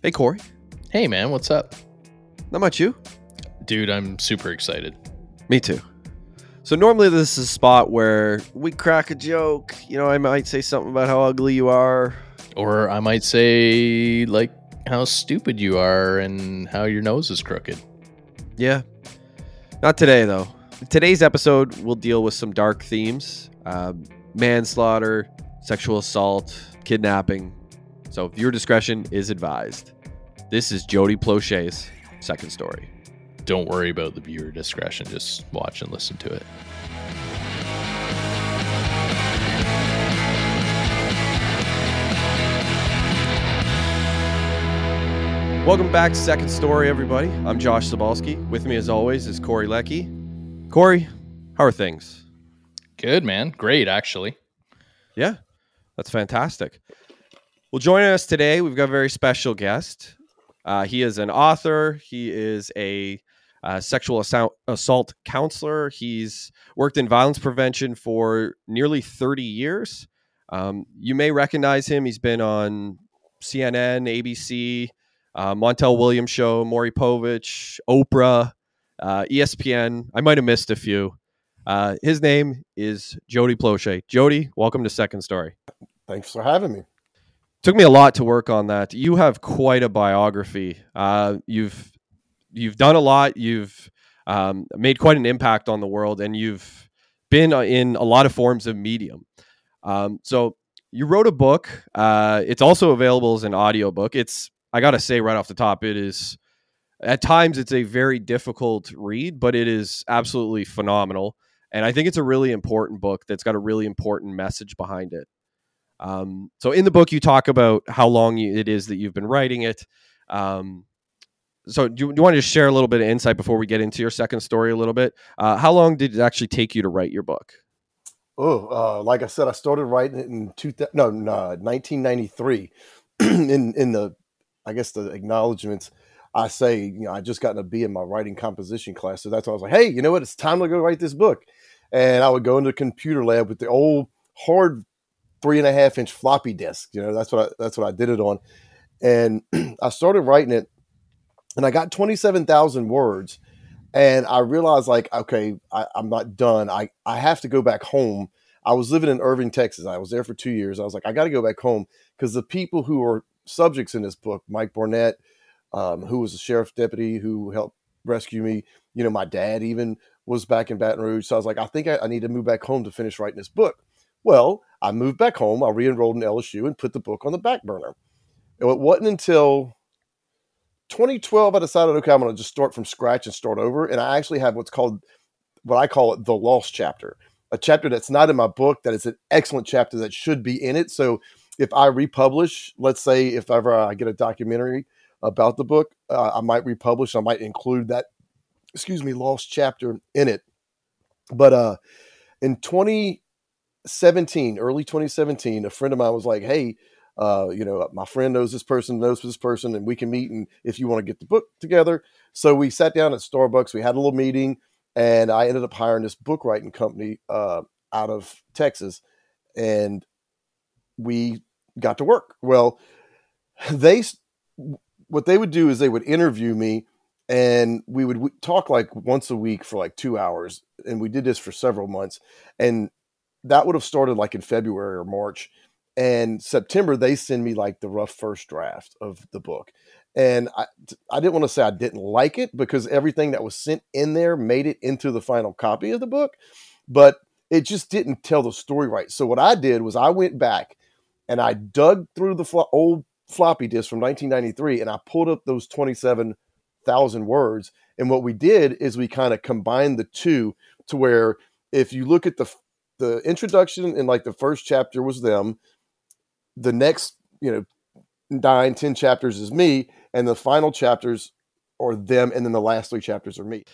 Hey, Corey. Hey, man, what's up? Not much you? Dude, I'm super excited. Me too. So normally this is a spot where we crack a joke. You know, I might say something about how ugly you are. Or I might say, like, how stupid you are and how your nose is crooked. Yeah. Not today, though. Today's episode will deal with some dark themes uh, manslaughter, sexual assault, kidnapping. So viewer discretion is advised. This is Jody Plauché's second story. Don't worry about the viewer discretion. Just watch and listen to it. Welcome back to Second Story, everybody. I'm Josh Zabalski. With me, as always, is Corey Lecky. Corey, how are things? Good, man. Great, actually. Yeah, that's fantastic. Well, joining us today, we've got a very special guest. Uh, he is an author. He is a uh, sexual assault, assault counselor. He's worked in violence prevention for nearly 30 years. Um, you may recognize him. He's been on CNN, ABC, uh, Montel Williams Show, Maury Povich, Oprah, uh, ESPN. I might have missed a few. Uh, his name is Jody Plauché. Jody, welcome to Second Story. Thanks for having me. Took me a lot to work on that. You have quite a biography. Uh, you've you've done a lot. You've um, made quite an impact on the world, and you've been in a lot of forms of medium. Um, so you wrote a book. Uh, it's also available as an audiobook. It's I got to say right off the top, it is at times it's a very difficult read, but it is absolutely phenomenal. And I think it's a really important book that's got a really important message behind it. Um, so in the book, you talk about how long you, it is that you've been writing it. Um, so do you, do you want to just share a little bit of insight before we get into your second story a little bit? Uh, how long did it actually take you to write your book? Oh, uh, like I said, I started writing it in two, no, no, 1993 in, in the I guess the acknowledgments I say, you know, I just gotten a B in my writing composition class. So that's why I was like, hey, you know what? It's time to go write this book. And I would go into the computer lab with the old hard three and a half inch floppy disk. You know, that's what I, that's what I did it on. And I started writing it and I got 27,000 words. And I realized like, okay, I, I'm not done. I, I have to go back home. I was living in Irving, Texas. I was there for two years. I was like, I got to go back home because the people who are subjects in this book. Mike Barnett, um, who was a sheriff deputy who helped rescue me. You know, my dad even was back in Baton Rouge. So I was like, I think I, I need to move back home to finish writing this book. Well, I moved back home. I re-enrolled in LSU and put the book on the back burner. And it wasn't until 2012 I decided, okay, I'm going to just start from scratch and start over. And I actually have what's called, what I call it, the lost chapter, a chapter that's not in my book that is an excellent chapter that should be in it. So if I republish, let's say if ever I get a documentary about the book, uh, I might republish. I might include that, excuse me, lost chapter in it. But uh, in 2017, early 2017, a friend of mine was like, "Hey, uh, you know, my friend knows this person, knows this person, and we can meet. And if you want to get the book together, so we sat down at Starbucks. We had a little meeting, and I ended up hiring this book writing company uh, out of Texas, and we got to work. Well, they what they would do is they would interview me and we would talk like once a week for like 2 hours and we did this for several months and that would have started like in February or March and September they send me like the rough first draft of the book and I, I didn't want to say I didn't like it because everything that was sent in there made it into the final copy of the book but it just didn't tell the story right so what I did was I went back and I dug through the flo- old floppy disk from 1993 and I pulled up those 27,000 words. And what we did is we kind of combined the two to where if you look at the the introduction in like the first chapter was them, the next you know nine ten chapters is me, and the final chapters are them, and then the last three chapters are me.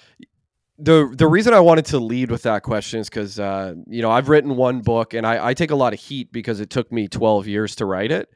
The the reason I wanted to lead with that question is because uh, you know I've written one book and I, I, take a lot of heat because it took me 12 years to write it,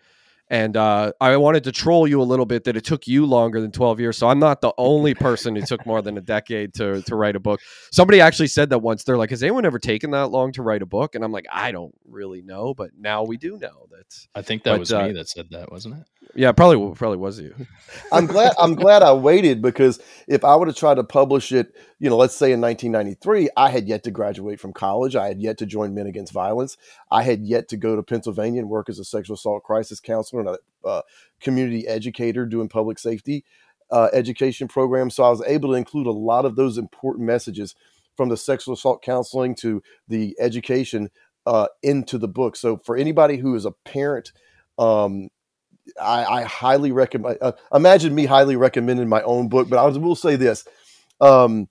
and uh, I wanted to troll you a little bit that it took you longer than 12 years. So I'm not the only person who took more than a decade to to write a book. Somebody actually said that once. They're like, "Has anyone ever taken that long to write a book?" And I'm like, "I don't really know, but now we do know that." I think that but, was uh, me that said that, wasn't it? Yeah, probably probably was you. I'm glad I'm glad I waited because if I would have tried to publish it, you know, let's say in 1993, I had yet to graduate from college. I had yet to join Men Against Violence. I had yet to go to Pennsylvania and work as a sexual assault crisis counselor and a uh, community educator doing public safety uh, education programs. So I was able to include a lot of those important messages from the sexual assault counseling to the education uh, into the book. So for anybody who is a parent, um, I, I, highly recommend. Uh, imagine me highly recommending my own book, but I will say this: um,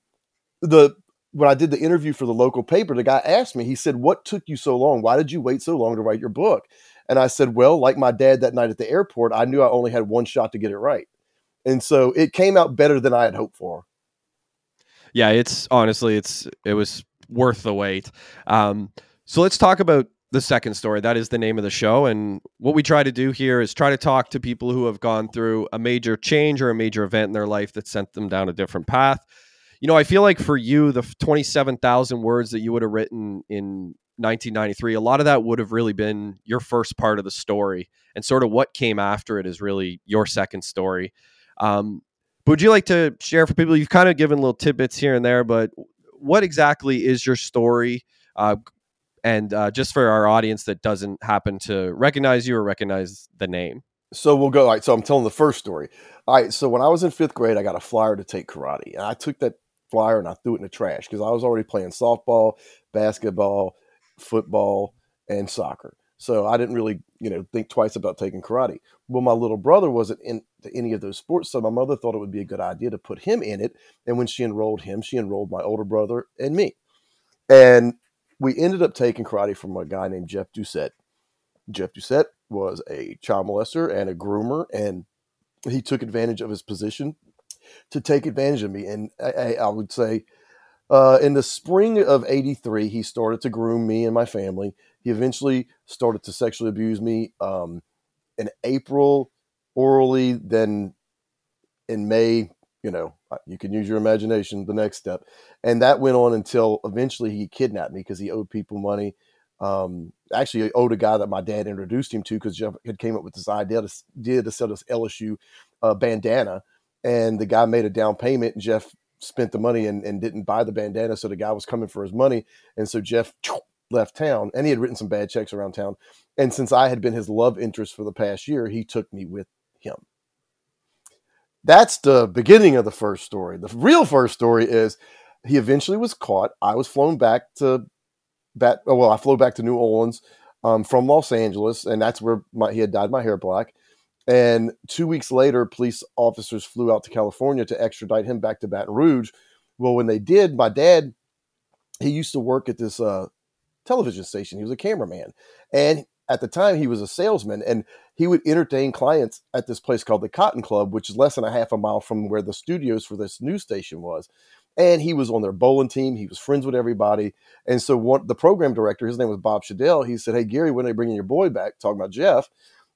the when I did the interview for the local paper, the guy asked me. He said, "What took you so long? Why did you wait so long to write your book?" And I said, "Well, like my dad that night at the airport, I knew I only had one shot to get it right, and so it came out better than I had hoped for." Yeah, it's honestly, it's it was worth the wait. Um, so let's talk about the second story. That is the name of the show. And what we try to do here is try to talk to people who have gone through a major change or a major event in their life that sent them down a different path. You know, I feel like for you, the 27,000 words that you would have written in 1993, a lot of that would have really been your first part of the story. And sort of what came after it is really your second story. Um, would you like to share for people? You've kind of given little tidbits here and there, but what exactly is your story? Uh, and uh, just for our audience that doesn't happen to recognize you or recognize the name. So we'll go. All right. So I'm telling the first story. All right. So when I was in fifth grade, I got a flyer to take karate, and I took that flyer and I threw it in the trash because I was already playing softball, basketball, football, and soccer. So I didn't really, you know, think twice about taking karate. Well, my little brother wasn't into any of those sports, so my mother thought it would be a good idea to put him in it. And when she enrolled him, she enrolled my older brother and me. And we ended up taking karate from a guy named Jeff Doucet. Jeff Doucet was a child molester and a groomer, and he took advantage of his position to take advantage of me. And I, I would say, uh, in the spring of '83, he started to groom me and my family. He eventually started to sexually abuse me. Um, in April, orally, then in May, you know, you can use your imagination. The next step, and that went on until eventually he kidnapped me because he owed people money. Um, actually, he owed a guy that my dad introduced him to because Jeff had came up with this idea to, idea to sell this LSU uh, bandana, and the guy made a down payment, and Jeff spent the money and, and didn't buy the bandana, so the guy was coming for his money, and so Jeff left town, and he had written some bad checks around town, and since I had been his love interest for the past year, he took me with him that's the beginning of the first story. The real first story is he eventually was caught. I was flown back to back. Oh, well, I flew back to New Orleans um, from Los Angeles, and that's where my, he had dyed my hair black. And two weeks later, police officers flew out to California to extradite him back to Baton Rouge. Well, when they did, my dad, he used to work at this uh, television station. He was a cameraman, and at the time he was a salesman and he would entertain clients at this place called the Cotton Club, which is less than a half a mile from where the studios for this news station was. And he was on their bowling team. He was friends with everybody. And so one, the program director, his name was Bob Shadell, he said, Hey, Gary, when are they bringing your boy back? Talking about Jeff.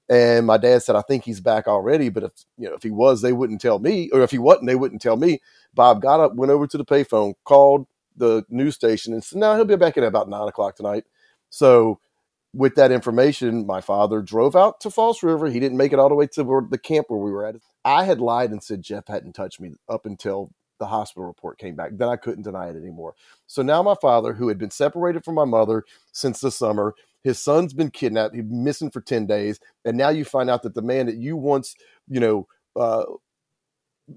And my dad said, I think he's back already. But if, you know, if he was, they wouldn't tell me. Or if he wasn't, they wouldn't tell me. Bob got up, went over to the payphone, called the news station and said, no, he'll be back in about nine o'clock tonight. So with that information, my father drove out to False River. He didn't make it all the way to the camp where we were at. I had lied and said Jeff hadn't touched me up until the hospital report came back. Then I couldn't deny it anymore. So now my father, who had been separated from my mother since the summer, his son's been kidnapped. He's missing for 10 days. And now you find out that the man that you once, you know, uh,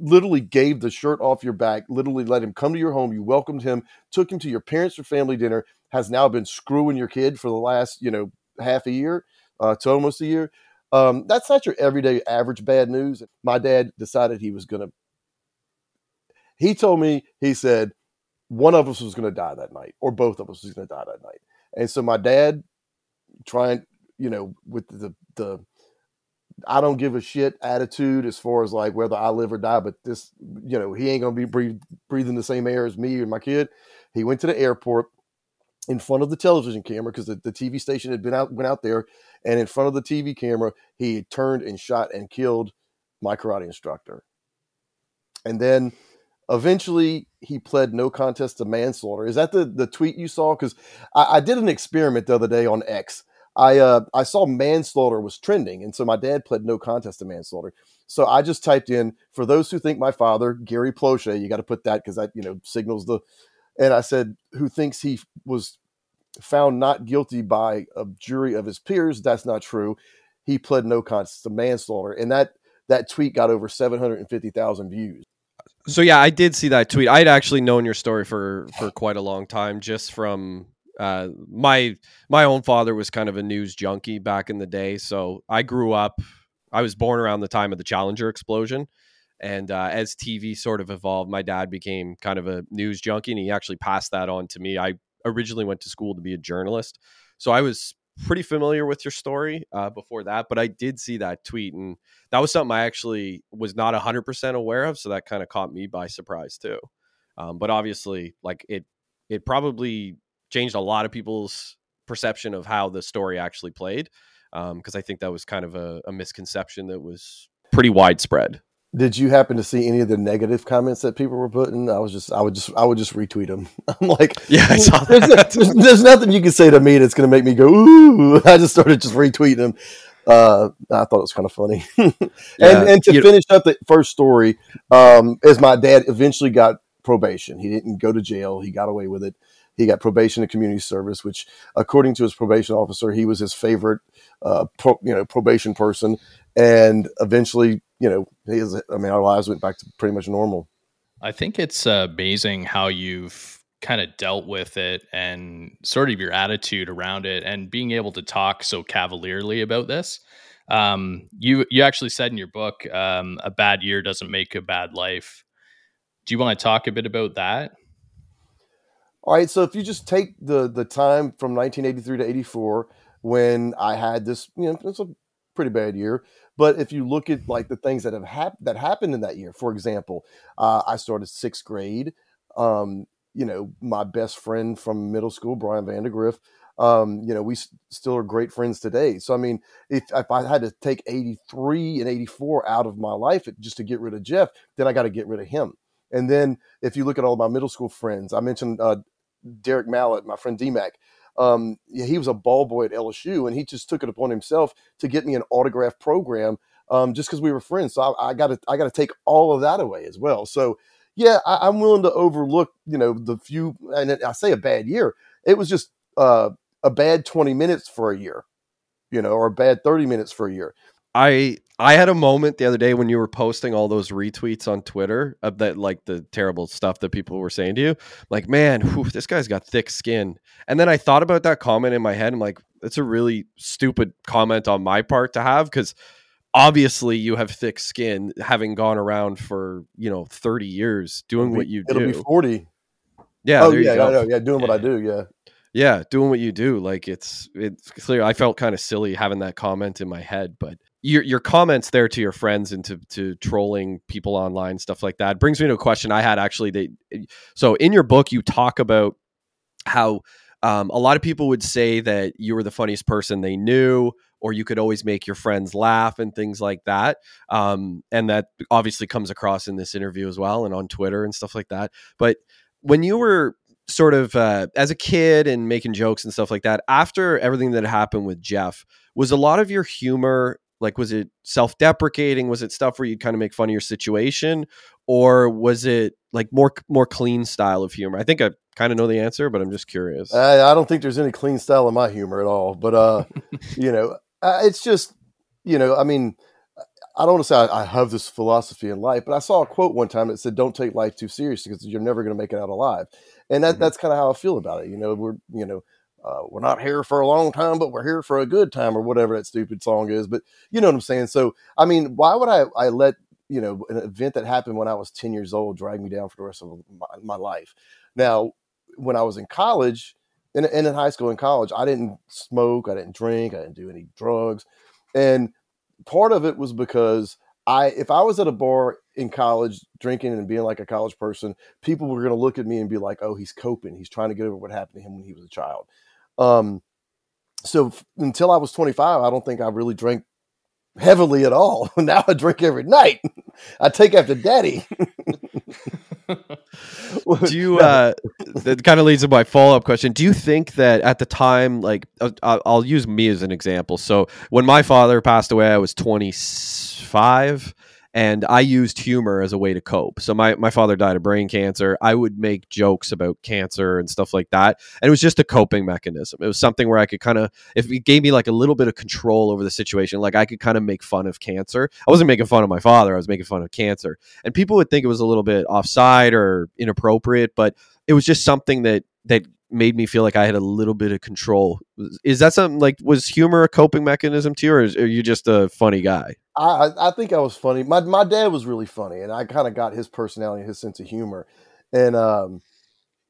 literally gave the shirt off your back, literally let him come to your home. You welcomed him, took him to your parents' or family dinner, has now been screwing your kid for the last, you know, half a year uh, to almost a year. Um, that's not your everyday average bad news. My dad decided he was going to. He told me, he said, one of us was going to die that night, or both of us was going to die that night. And so my dad, trying, you know, with the the I don't give a shit attitude as far as like whether I live or die, but this, you know, he ain't gonna be breathe, breathing the same air as me or my kid. He went to the airport in front of the television camera because the, the TV station had been out went out there, and in front of the TV camera, he turned and shot and killed my karate instructor. And then eventually he pled no contest to manslaughter. Is that the, the tweet you saw? Because I, I, did an experiment the other day on X I uh, I saw manslaughter was trending, and so my dad pled no contest to manslaughter. So I just typed in for those who think my father, Gary Plauché, you got to put that because that you know signals the. And I said, who thinks he was found not guilty by a jury of his peers? That's not true. He pled no contest to manslaughter, and that that tweet got over seven hundred and fifty thousand views. So yeah, I did see that tweet. I'd actually known your story for for quite a long time, just from uh, my my own father was kind of a news junkie back in the day. So I grew up. I was born around the time of the Challenger explosion, and uh, as TV sort of evolved, my dad became kind of a news junkie, and he actually passed that on to me. I originally went to school to be a journalist, so I was pretty familiar with your story uh, before that. But I did see that tweet, and that was something I actually was not hundred percent aware of. So that kind of caught me by surprise too. Um, but obviously, like it, it probably changed a lot of people's perception of how the story actually played because um, I think that was kind of a, a, misconception that was pretty widespread. Did you happen to see any of the negative comments that people were putting? I was just, I would just, I would just retweet them. I'm like, yeah, I saw there's, that. There's, there's, nothing you can say to me that's going to make me go ooh. I just started just retweeting them. Uh, I thought it was kind of funny. and yeah, and to finish up the first story, um, as my dad eventually got probation, he didn't go to jail. He got away with it. He got probation and community service, which, according to his probation officer, he was his favorite, uh, pro, you know, probation person. And eventually, you know, his, I mean, our lives went back to pretty much normal. I think it's amazing how you've kind of dealt with it and sort of your attitude around it and being able to talk so cavalierly about this. Um, you you actually said in your book, um, a bad year doesn't make a bad life. Do you want to talk a bit about that? All right, so if you just take the the time from 1983 to 84 when I had this, you know, it's a pretty bad year. But if you look at like the things that have happened that happened in that year, for example, uh, I started sixth grade. Um, you know, my best friend from middle school, Brian Vandergriff, um, you know, we s- still are great friends today. So, I mean, if, if I had to take 83 and 84 out of my life just to get rid of Jeff, then I got to get rid of him. And then if you look at all my middle school friends, I mentioned uh, Derek Mallett, my friend DMAC. Um, he was a ball boy at LSU, and he just took it upon himself to get me an autograph program um, just because we were friends. So I got to I got to take all of that away as well. So yeah, I, am willing to overlook you know the few, and I say a bad year. It was just uh, a bad 20 minutes for a year, you know, or a bad 30 minutes for a year. I I had a moment the other day when you were posting all those retweets on Twitter of that like the terrible stuff that people were saying to you. Like, man, whew, this guy's got thick skin. And then I thought about that comment in my head. I'm like, that's a really stupid comment on my part to have because obviously you have thick skin, having gone around for you know 30 years doing be, what you it'll do. It'll be 40. Yeah. Oh yeah, I know. Yeah, doing what I do. Yeah yeah doing what you do like it's it's clear i felt kind of silly having that comment in my head but your your comments there to your friends and to to trolling people online stuff like that brings me to a question I had actually that so in your book you talk about how um, a lot of people would say that you were the funniest person they knew or you could always make your friends laugh and things like that um, and that obviously comes across in this interview as well and on twitter and stuff like that but when you were sort of uh, as a kid and making jokes and stuff like that after everything that happened with jeff was a lot of your humor like, was it self deprecating? Was it stuff where you'd kind of make fun of your situation? Or was it like more more clean style of humor? I think I kind of know the answer, but I'm just curious. I, I don't think there's any clean style in my humor at all. But, uh, you know, it's just, you know, I mean, I don't want to say I, I, have this philosophy in life, but I saw a quote one time that said, "Don't take life too seriously because you're never going to make it out alive." And that, mm-hmm. that's kind of how I feel about it. You know, we're you know uh, we're not here for a long time, but we're here for a good time, or whatever that stupid song is. But you know what I'm saying. So, I mean, why would I, I let you know an event that happened when I was 10 years old drag me down for the rest of my, my life? Now, when I was in college, and, in high school and college, I didn't smoke, I didn't drink, I didn't do any drugs, and part of it was because I, if I was at a bar in college drinking and being like a college person, people were going to look at me and be like, "Oh, he's coping. He's trying to get over what happened to him when he was a child." Um, so f- until I was 25, I don't think I really drank heavily at all. now I drink every night. I take after daddy. do you uh that kind of leads to my follow-up question do you think that at the time like uh, i'll use me as an example so when my father passed away i was 25 and I used humor as a way to cope. So my my father died of brain cancer. I would make jokes about cancer and stuff like that, and it was just a coping mechanism. It was something where I could kind of, if it gave me like a little bit of control over the situation, like I could kind of make fun of cancer. I wasn't making fun of my father. I was making fun of cancer, and people would think it was a little bit offside or inappropriate, but it was just something that that made me feel like I had a little bit of control. Is that something like was humor a coping mechanism to you, or is, are you just a funny guy? I I think I was funny. My my dad was really funny, and I kind of got his personality, his sense of humor, and um,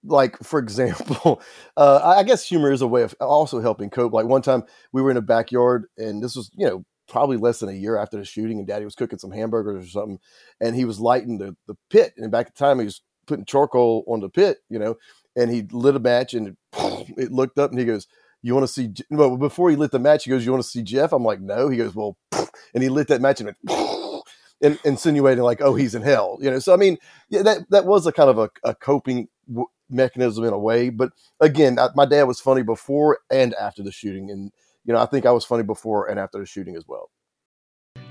like for example, uh, I guess humor is a way of also helping cope. Like one time we were in a backyard, and this was you know probably less than a year after the shooting, and Daddy was cooking some hamburgers or something, and he was lighting the the pit, and back at the time he was putting charcoal on the pit, you know, and he lit a match, and it, it looked up, and he goes you want to see well before he lit the match he goes you want to see jeff? I'm like no. He goes well and he lit that match and, and insinuating like oh he's in hell you know? So i mean yeah, that that was a kind of a, a coping w- mechanism in a way but again I, my dad was funny before and after the shooting and you know i think i was funny before and after the shooting as well.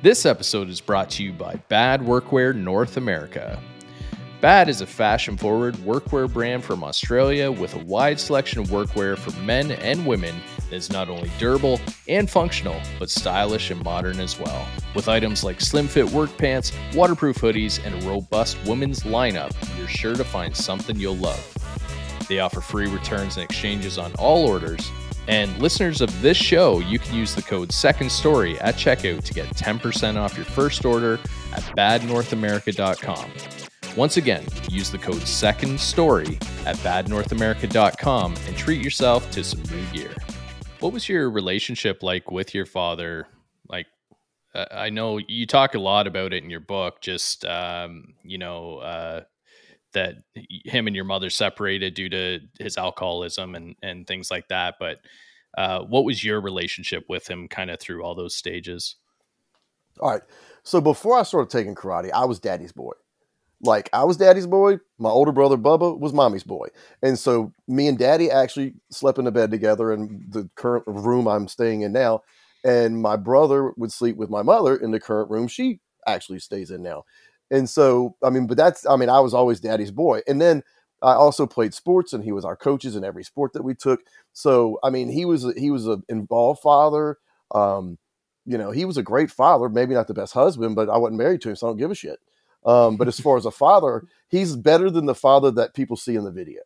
This episode is brought to you by bad workwear north america Bad is a fashion forward workwear brand from Australia with a wide selection of workwear for men and women that is not only durable and functional, but stylish and modern as well. With items like slim fit work pants, waterproof hoodies, and a robust women's lineup, you're sure to find something you'll love. They offer free returns and exchanges on all orders. And listeners of this show, you can use the code Second Story at checkout to get 10% off your first order at badnorthamerica.com. Once again, use the code SECOND STORY at badnorthamerica.com and treat yourself to some new gear. What was your relationship like with your father? Like, uh, I know you talk a lot about it in your book, just, um, you know, uh, that him and your mother separated due to his alcoholism and, and things like that. But uh, what was your relationship with him kind of through all those stages? All right. So before I started taking karate, I was daddy's boy. Like I was daddy's boy, my older brother Bubba was mommy's boy. And so me and daddy actually slept in the bed together in the current room I'm staying in now. And my brother would sleep with my mother in the current room she actually stays in now. And so, I mean, but that's, I mean, I was always daddy's boy. And then I also played sports and he was our coaches in every sport that we took. So, I mean, he was, he was an involved father. Um, you know, he was a great father, maybe not the best husband, but I wasn't married to him, so I don't give a shit. Um, but as far as a father, he's better than the father that people see in the video.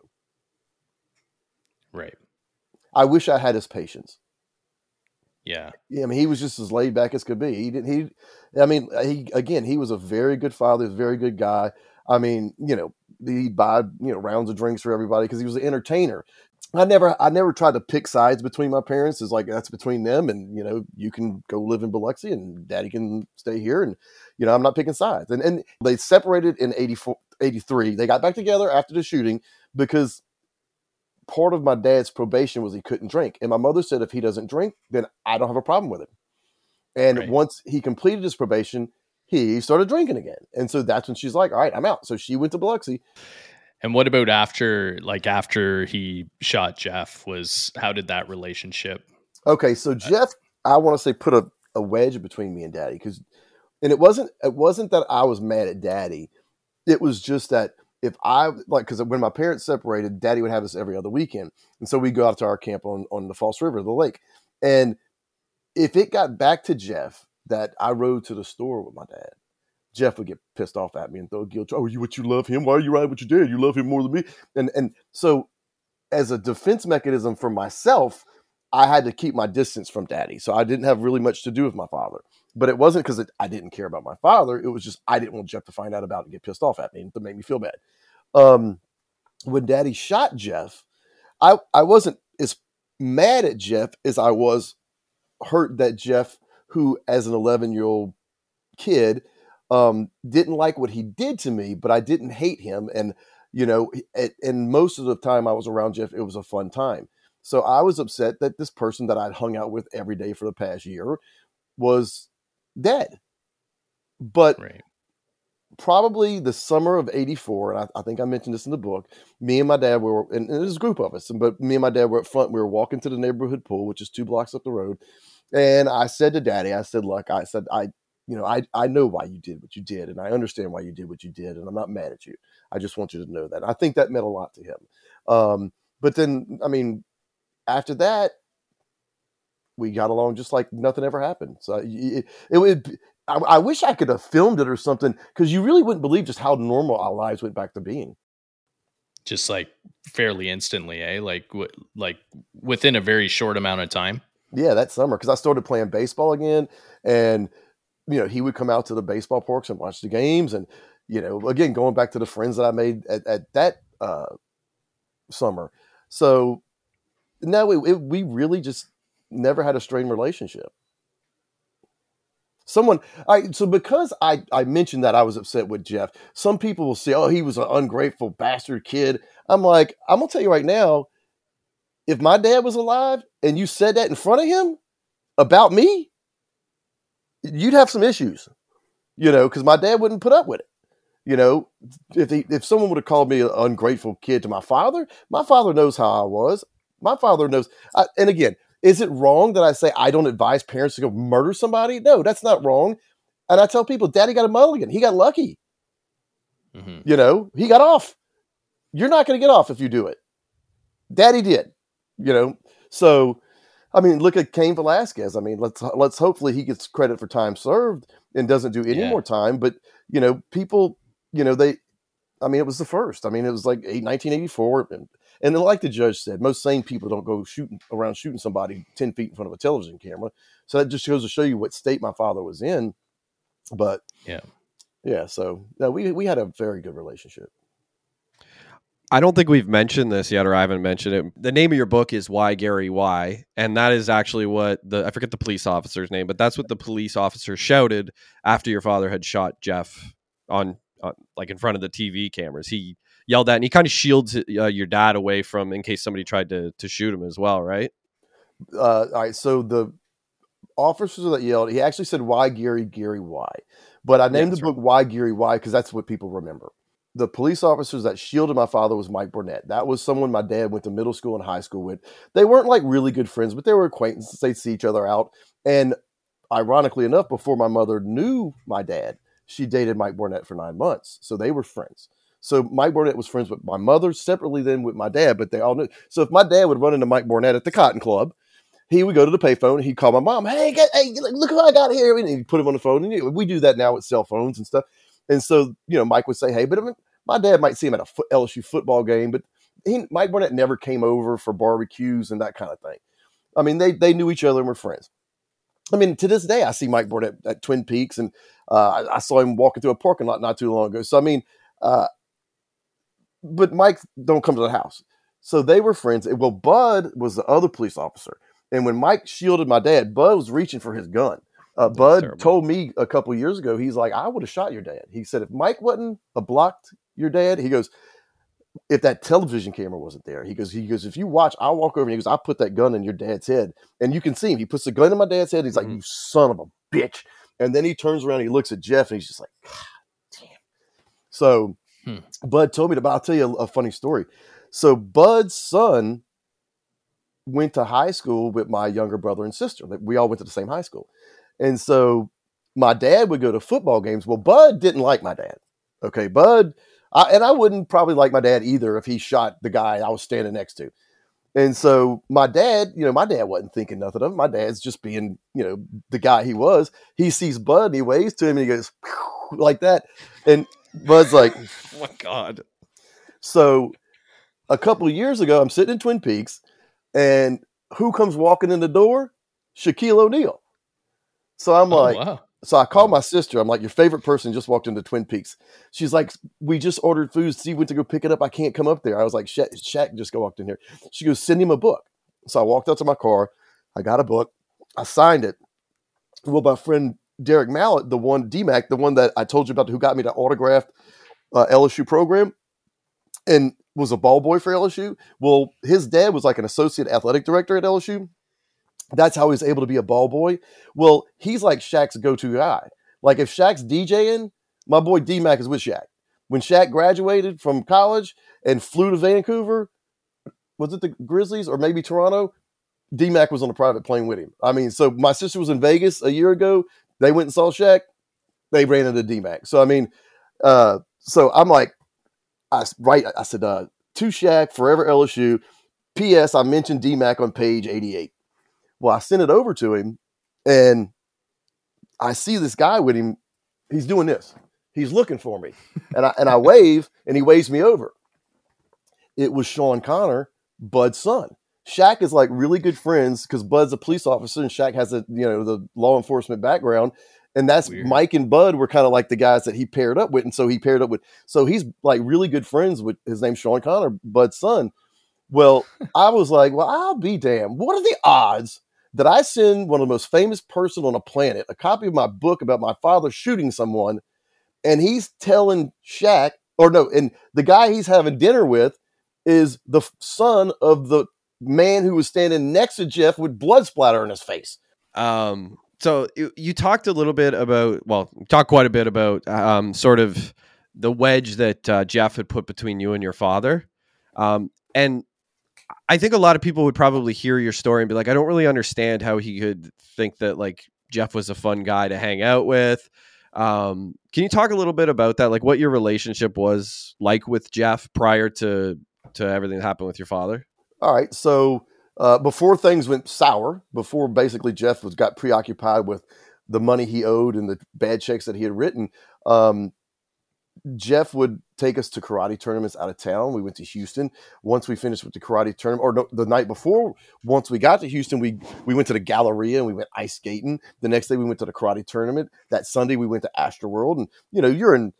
Right. I wish I had his patience. Yeah. Yeah. I mean, he was just as laid back as could be. He didn't, he, I mean, he, again, he was a very good father, a very good guy. I mean, you know, he'd buy, you know, rounds of drinks for everybody because he was an entertainer. I never, I never tried to pick sides between my parents. It's like that's between them, and you know, you can go live in Biloxi, and Daddy can stay here, and you know, I'm not picking sides. And and they separated in 84, 83. They got back together after the shooting because part of my dad's probation was he couldn't drink, and my mother said if he doesn't drink, then I don't have a problem with it. And right. once he completed his probation, he started drinking again, and so that's when she's like, "All right, I'm out." So she went to Biloxi. And what about after, like after he shot Jeff? Was how did that relationship? Okay, so uh Jeff, I want to say put a, a wedge between me and Daddy because, and it wasn't it wasn't that I was mad at Daddy, it was just that if I like because when my parents separated, Daddy would have us every other weekend, and so we'd go out to our camp on on the False River, the lake, and if it got back to Jeff that I rode to the store with my dad, Jeff would get pissed off at me and throw guilt. Oh, you what you love him? Why are you riding with your dad? You love him more than me. And and so as a defense mechanism for myself, I had to keep my distance from daddy. So I didn't have really much to do with my father. But it wasn't because I didn't care about my father. It was just I didn't want Jeff to find out about it and get pissed off at me to make me feel bad. Um, when daddy shot Jeff, I, I wasn't as mad at Jeff as I was hurt that Jeff, who as an 11 year old kid, um, didn't like what he did to me, but I didn't hate him. And, you know, and most of the time I was around Jeff, it was a fun time. So I was upset that this person that I'd hung out with every day for the past year was dead. But right. probably the summer of 84 and I, I, think i mentioned this in the book me and my dad were and, and there's a group of us but me and my dad were up front we were walking to the neighborhood pool which is two blocks up the road and i said to daddy i said look i said i you know i i know why you did what you did and i understand why you did what you did and i'm not mad at you i just want you to know that i think that meant a lot to him um, but then i mean after that we got along just like nothing ever happened. So it, it would. I, I, wish I could have filmed it or something because you really wouldn't believe just how normal our lives went back to being. Just like fairly instantly, eh? Like what? Like within a very short amount of time. Yeah, that summer because I started playing baseball again, and you know he would come out to the baseball parks and watch the games, and you know again going back to the friends that I made at, at that uh, summer. So no, it, it, we really just never had a strained relationship. Someone, I so because I I mentioned that I was upset with Jeff. Some people will say, "Oh, he was an ungrateful bastard kid." I'm like, I'm gonna tell you right now, if my dad was alive and you said that in front of him about me, you'd have some issues, you know, because my dad wouldn't put up with it. You know, if he, if someone would have called me an ungrateful kid to my father, my father knows how I was. My father knows. I, and again, is it wrong that I say I don't advise parents to go murder somebody? No, that's not wrong. And I tell people, Daddy got a mulligan. He got lucky. Mm-hmm. You know, he got off. You're not going to get off if you do it. Daddy did. You know, so I mean, look at Cain Velasquez. I mean, let's let's hopefully he gets credit for time served and doesn't do any yeah. more time. But you know, people, you know, they. I mean, it was the first. I mean, it was like 1984, and and like the judge said, most sane people don't go shooting around shooting somebody 10 feet in front of a television camera. So that just goes to show you what state my father was in. But yeah. Yeah. So no, we, we had a very good relationship. I don't think we've mentioned this yet, or I haven't mentioned it. The name of your book is Why Gary Why, and that is actually what the I forget the police officer's name, but that's what the police officer shouted after your father had shot Jeff on, on like in front of the TV cameras. He yelled at, and he kind of shields uh, your dad away from in case somebody tried to to shoot him as well, right? Uh, all right. So the officers that yelled, he actually said, "Why Gary? Gary? Why?" But I named yeah, the book right. "Why Gary? Why?" because that's what people remember. The police officers that shielded my father was Mike Burnett. That was someone my dad went to middle school and high school with. They weren't like really good friends, but they were acquaintances. They'd see each other out. And ironically enough, before my mother knew my dad, she dated Mike Burnett for nine months. So they were friends. So Mike Burnett was friends with my mother separately, then with my dad, but they all knew. So if my dad would run into Mike Burnett at the Cotton Club, he would go to the payphone. He'd call my mom. Hey, get, hey, look who I got here, and he'd put him on the phone. And we do that now with cell phones and stuff. And so you know, Mike would say, "Hey," but I mean, my dad might see him at a LSU football game, but he, Mike Burnett never came over for barbecues and that kind of thing. I mean, they they knew each other and were friends. I mean, to this day, I see Mike Burnett at Twin Peaks, and uh, I, I, saw him walking through a parking lot not too long ago. So I mean, uh, but Mike don't come to the house. So they were friends. Well, Bud was the other police officer. And when Mike shielded my dad, Bud was reaching for his gun. Uh, Bud terrible. told me a couple years ago, he's like, I would have shot your dad. He said, if Mike wasn't a blocked your dad, he goes, if that television camera wasn't there, he goes, he goes, if you watch, I'll walk over and he goes, I put that gun in your dad's head. And you can see him. He puts the gun in my dad's head. He's like, mm-hmm. you son of a bitch. And then he turns around, he looks at Jeff, and he's just like, God damn. So Hmm. Bud told me but I'll tell you a, a funny story. So Bud's son went to high school with my younger brother and sister. We all went to the same high school. And so my dad would go to football games. Well, Bud didn't like my dad. Okay, Bud, I, and I wouldn't probably like my dad either if he shot the guy I was standing next to. And so my dad, you know, my dad wasn't thinking nothing of it. My dad's just being, you know, the guy he was. He sees Bud, he waves to him, and he goes like that. And Bud's like, oh my God. So a couple years ago, I'm sitting in Twin Peaks, and who comes walking in the door? Shaquille O'Neal. So I'm oh, like, wow. so I call my sister. I'm like, your favorite person just walked into Twin Peaks. She's like, we just ordered food. Steve went to go pick it up. I can't come up there. I was like, Shaq, Shaq just walked in here. She goes, send him a book. So I walked out to my car. I got a book. I signed it. Well, my friend Derek Mallett, the one DMAC, the one that I told you about, who got me to autographed uh, LSU program, and was a ball boy for LSU. Well, his dad was like an associate athletic director at LSU. That's how he was able to be a ball boy. Well, he's like Shaq's go-to guy. Like if Shaq's DJing, my boy D Mac is with Shaq. When Shaq graduated from college and flew to Vancouver, was it the Grizzlies or maybe Toronto? D Mac was on a private plane with him. I mean, so my sister was in Vegas a year ago. They went and saw Shaq. They ran into D Mac. So I mean, uh, so I'm like, I right. I said, uh, to Shaq, forever LSU. P.S. I mentioned D Mac on page 88. Well, I sent it over to him, and I see this guy with him. He's doing this. He's looking for me, and I and I wave, and he waves me over. It was Sean Connor, Bud's son. Shaq is like really good friends because Bud's a police officer and Shaq has a you know the law enforcement background, and that's Weird. Mike and Bud were kind of like the guys that he paired up with, and so he paired up with. So he's like really good friends with his name's Sean Connor, Bud's son. Well, I was like, well, I'll be damned. What are the odds that I send one of the most famous person on a planet a copy of my book about my father shooting someone, and he's telling Shaq, or no, and the guy he's having dinner with is the son of the man who was standing next to Jeff with blood splatter in his face. Um, so you, you talked a little bit about, well, talked quite a bit about um, sort of the wedge that uh, Jeff had put between you and your father. Um, and I think a lot of people would probably hear your story and be like, I don't really understand how he could think that like Jeff was a fun guy to hang out with. Um, can you talk a little bit about that? Like what your relationship was like with Jeff prior to to everything that happened with your father? All right, so uh, before things went sour, before basically Jeff was got preoccupied with the money he owed and the bad checks that he had written, um, Jeff would take us to karate tournaments out of town. We went to Houston. Once we finished with the karate tournament, or no, the night before, once we got to Houston, we we went to the Galleria and we went ice skating. The next day, we went to the karate tournament. That Sunday, we went to Astroworld, and you know, you're in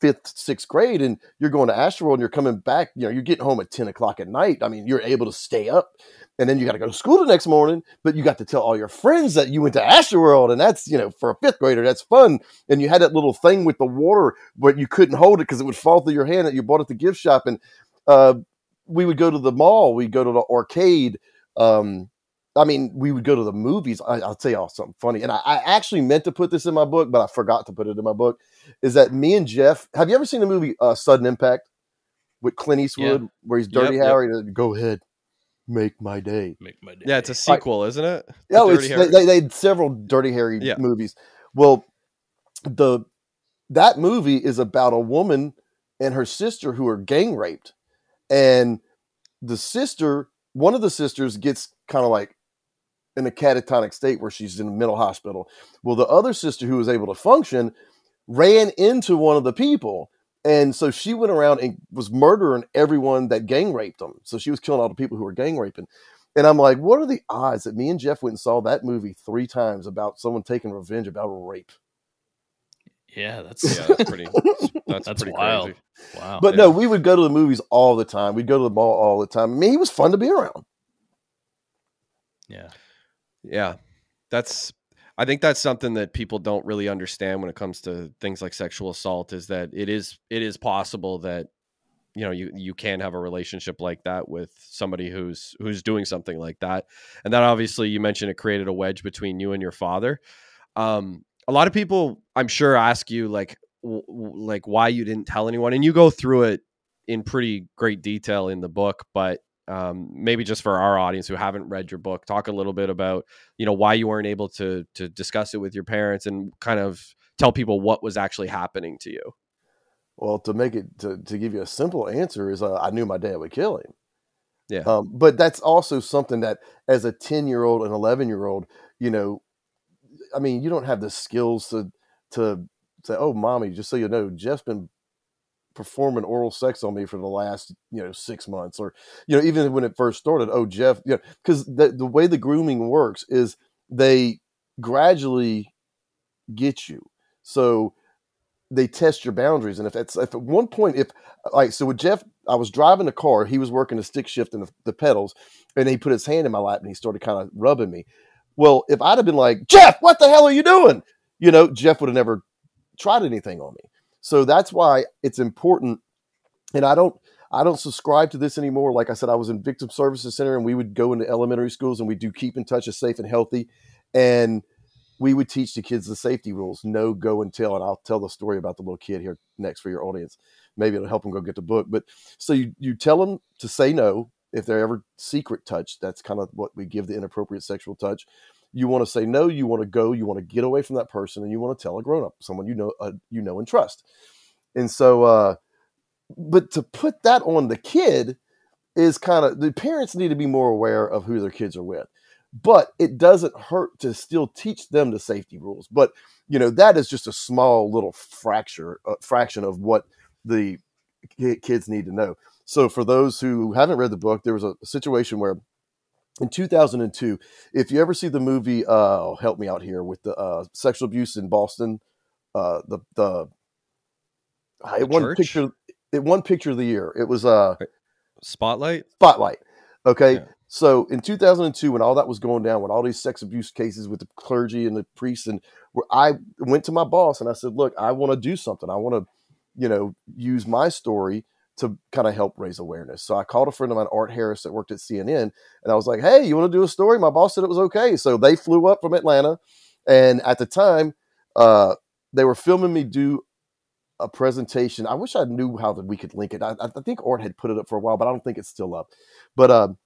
fifth, sixth grade, and you're going to Astroworld, and you're coming back. You know, you're getting home at ten o'clock at night. I mean, you're able to stay up, and then you got to go to school the next morning. But you got to tell all your friends that you went to Astroworld, and that's you know, for a fifth grader, that's fun. And you had that little thing with the water, but you couldn't hold it because it would fall through your hand that you bought at the gift shop. And uh, we would go to the mall, we'd go to the arcade. Um, I mean, we would go to the movies. I, I'll tell y'all something funny, and I, I actually meant to put this in my book, but I forgot to put it in my book. Is that me and Jeff? Have you ever seen the movie uh, Sudden Impact with Clint Eastwood, where he's Dirty Yep, yep. Harry? and, Go ahead, make my day. Make my day. Yeah, it's a sequel, isn't it? Yeah, To it's, they, Harry? they, they had several Dirty Harry Yeah. movies. Well, the that movie is about a woman and her sister who are gang raped, and the sister, one of the sisters, gets kind of like in a catatonic state where she's in a mental hospital. Well, the other sister who was able to function ran into one of the people. And so she went around and was murdering everyone that gang raped them. So she was killing all the people who were gang raping. And I'm like, what are the odds that me and Jeff went and saw that movie three times about someone taking revenge about a rape? Yeah, that's Yeah, that's pretty. That's, That's pretty wild. crazy. wow. But Yeah. no, we would go to the movies all the time. We'd go to the mall all the time. I mean, he was fun to be around. yeah. Yeah, that's. I think that's something that people don't really understand when it comes to things like sexual assault. Is that it is it is possible that you know you you can have a relationship like that with somebody who's who's doing something like that, and that obviously you mentioned it created a wedge between you and your father. Um, a lot of people, I'm sure, ask you like w- like why you didn't tell anyone, and you go through it in pretty great detail in the book, but um, maybe just for our audience who haven't read your book, talk a little bit about you know why you weren't able to to discuss it with your parents and kind of tell people what was actually happening to you. Well, to make it to, to give you a simple answer is uh, I knew my dad would kill him. Yeah. Um, but that's also something that as a 10 year old and 11 year old, you know, I mean, you don't have the skills to, to say, Oh mommy, just so you know, Jeff's been performing oral sex on me for the last, you know, six months or, you know, even when it first started, Oh Jeff, you know, cause the, the way the grooming works is they gradually get you. So they test your boundaries. And if it's if at one point, if like so with Jeff, I was driving a car, he was working a stick shift in the, the pedals, and he put his hand in my lap and he started kind of rubbing me. Well, if I'd have been like, Jeff, what the hell are you doing? You know, Jeff would have never tried anything on me. So that's why it's important. And I don't I don't subscribe to this anymore. Like I said, I was in victim services center and we would go into elementary schools and we do keep in touch as safe and healthy. And we would teach the kids the safety rules no go and tell and i'll tell the story about the little kid here next for your audience maybe it'll help them go get the book but so you, you tell them to say no if they're ever secret touch that's kind of what we give the inappropriate sexual touch you want to say no you want to go you want to get away from that person and you want to tell a grown-up someone you know uh, you know and trust. And so uh but to put that on the kid is kind of the parents need to be more aware of who their kids are with. But it doesn't hurt to still teach them the safety rules. But you know that is just a small little fracture uh, fraction of what the kids need to know. So for those who haven't read the book there was a situation where in 2002 if you ever see the movie uh oh, help me out here with the uh sexual abuse in boston uh the the I The one picture it won picture of the year. It was uh Spotlight. spotlight. Okay? Yeah. so in 2002 when all that was going down when all these sex abuse cases with the clergy and the priests and where i went to my boss and i said look i want to do something. I want to you know use my story to kind of help raise awareness so i called a friend of mine art harris that worked at cnn and i was like hey you want to do a story my boss said it was okay so they flew up from atlanta and at the time uh, they were filming me do a presentation. I wish I knew how that we could link it. I, I think Art had put it up for a while, but I don't think it's still up. But um,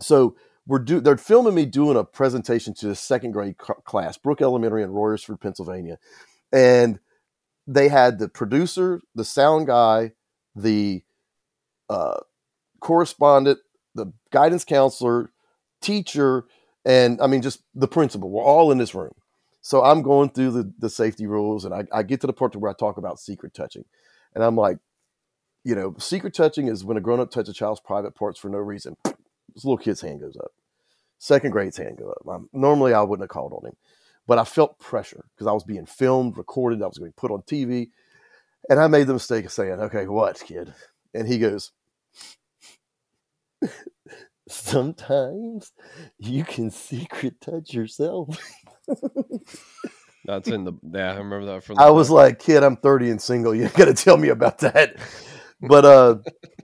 so we're do they're filming me doing a presentation to the second grade c- class, Brook Elementary in Royersford, Pennsylvania, and they had the producer, the sound guy, the uh, correspondent, the guidance counselor, teacher, and I mean just the principal. We're all in this room. So I'm going through the, the safety rules and I, I get to the part where I talk about secret touching. And I'm like, you know, secret touching is when a grown up touches a child's private parts for no reason. This little kid's hand goes up. Second grade's hand go up. Um, normally I wouldn't have called on him, but I felt pressure because I was being filmed, recorded, I was going to be put on TV. And I made the mistake of saying, okay, what, kid? And he goes, sometimes you can secret touch yourself. That's in the. Yeah, I remember that from. The I was book. like, kid, I'm 30 and single. You got to tell me about that. But uh,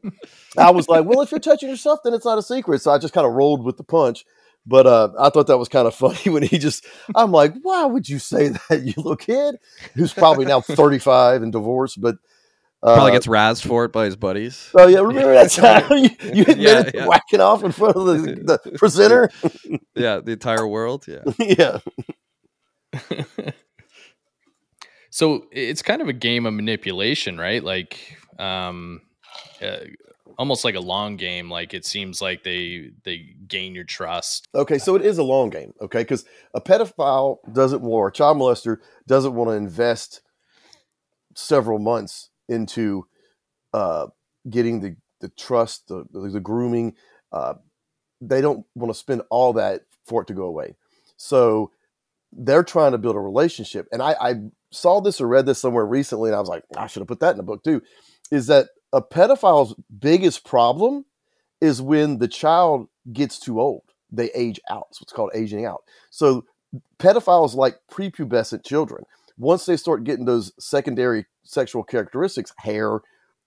I was like, well, if you're touching yourself, then it's not a secret. So I just kind of rolled with the punch. But uh, I thought that was kind of funny when he just, I'm like, why would you say that, you little kid who's probably now 35 and divorced? But uh, probably gets razzed for it by his buddies. Oh yeah, remember that time you, you admitted Yeah, yeah. whacking off in front of the, the presenter? Yeah, the entire world. Yeah. yeah, so it's kind of a game of manipulation, right? Like, um, uh, almost like a long game. Like it seems like they they gain your trust. Okay, so it is a long game, okay? Because a pedophile doesn't want, or a child molester doesn't want to invest several months into uh, getting the, the trust, the, the, the grooming. Uh, they don't want to spend all that for it to go away. So they're trying to build a relationship. And I, I saw this or read this somewhere recently, and I was like, I should have put that in the book too. Is that a pedophile's biggest problem is when the child gets too old. They age out. It's what's called aging out. So pedophiles like prepubescent children. Once they start getting those secondary sexual characteristics, hair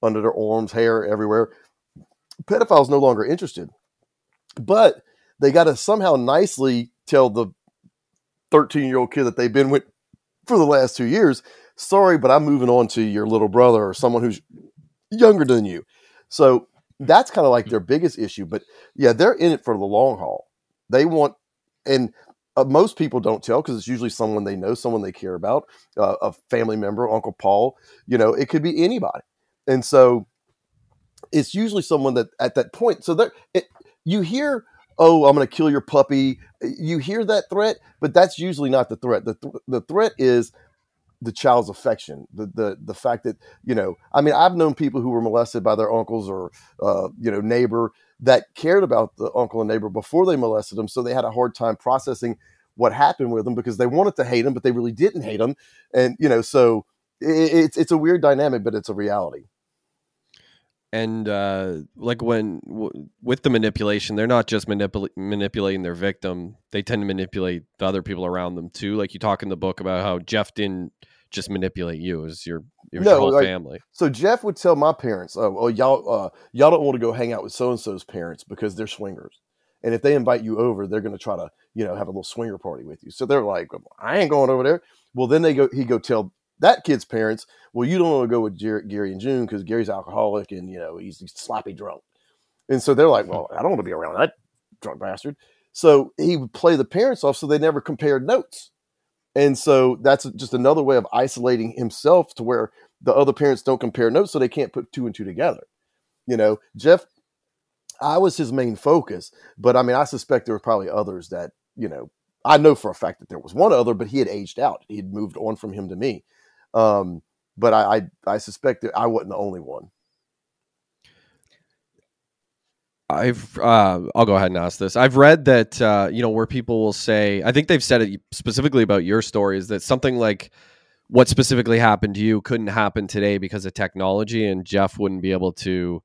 under their arms, hair everywhere, pedophiles no longer interested. But they got to somehow nicely tell the 13 year old kid that they've been with for the last two years, sorry, but I'm moving on to your little brother or someone who's younger than you. So that's kind of like their biggest issue. But yeah, they're in it for the long haul. They want, and uh, most people don't tell because it's usually someone they know, someone they care about, uh, a family member, Uncle Paul. You know, it could be anybody, and so it's usually someone that at that point. So there, it, you hear, "Oh, I'm going to kill your puppy." You hear that threat, but that's usually not the threat. The th- the threat is the child's affection, the the the fact that you know. I mean, I've known people who were molested by their uncles or uh, you know neighbor that cared about the uncle and neighbor before they molested them, so they had a hard time processing what happened with them because they wanted to hate them, but they really didn't hate them, and you know, so it, it's it's a weird dynamic, but it's a reality. and uh, like when w- with the manipulation, they're not just manipul- manipulating their victim; they tend to manipulate the other people around them too. Like you talk in the book about how Jeff didn't just manipulate you; it was your it was No, your whole like- family. So Jeff would tell my parents, "Oh, oh y'all, uh, y'all don't want to go hang out with so and so's parents because they're swingers," and if they invite you over, they're going to try to you know have a little swinger party with you. So they're like, I ain't going over there. Well, then they go he go tell that kid's parents, well, you don't want to go with Jer- Gary and June because Gary's alcoholic and you know he's, he's sloppy drunk. And so they're like, well, I don't want to be around that drunk bastard. So he would play the parents off so they never compared notes. And so that's just another way of isolating himself to where the other parents don't compare notes so they can't put two and two together. You know, Jeff, I was his main focus, but I mean, I suspect there were probably others that, you know, I know for a fact that there was one other, but he had aged out. He had moved on from him to me. Um, but I, I, I suspect that I wasn't the only one. I've uh, I'll go ahead and ask this. I've read that uh, you know where people will say I think they've said it specifically about your story is that something like what specifically happened to you couldn't happen today because of technology and Jeff wouldn't be able to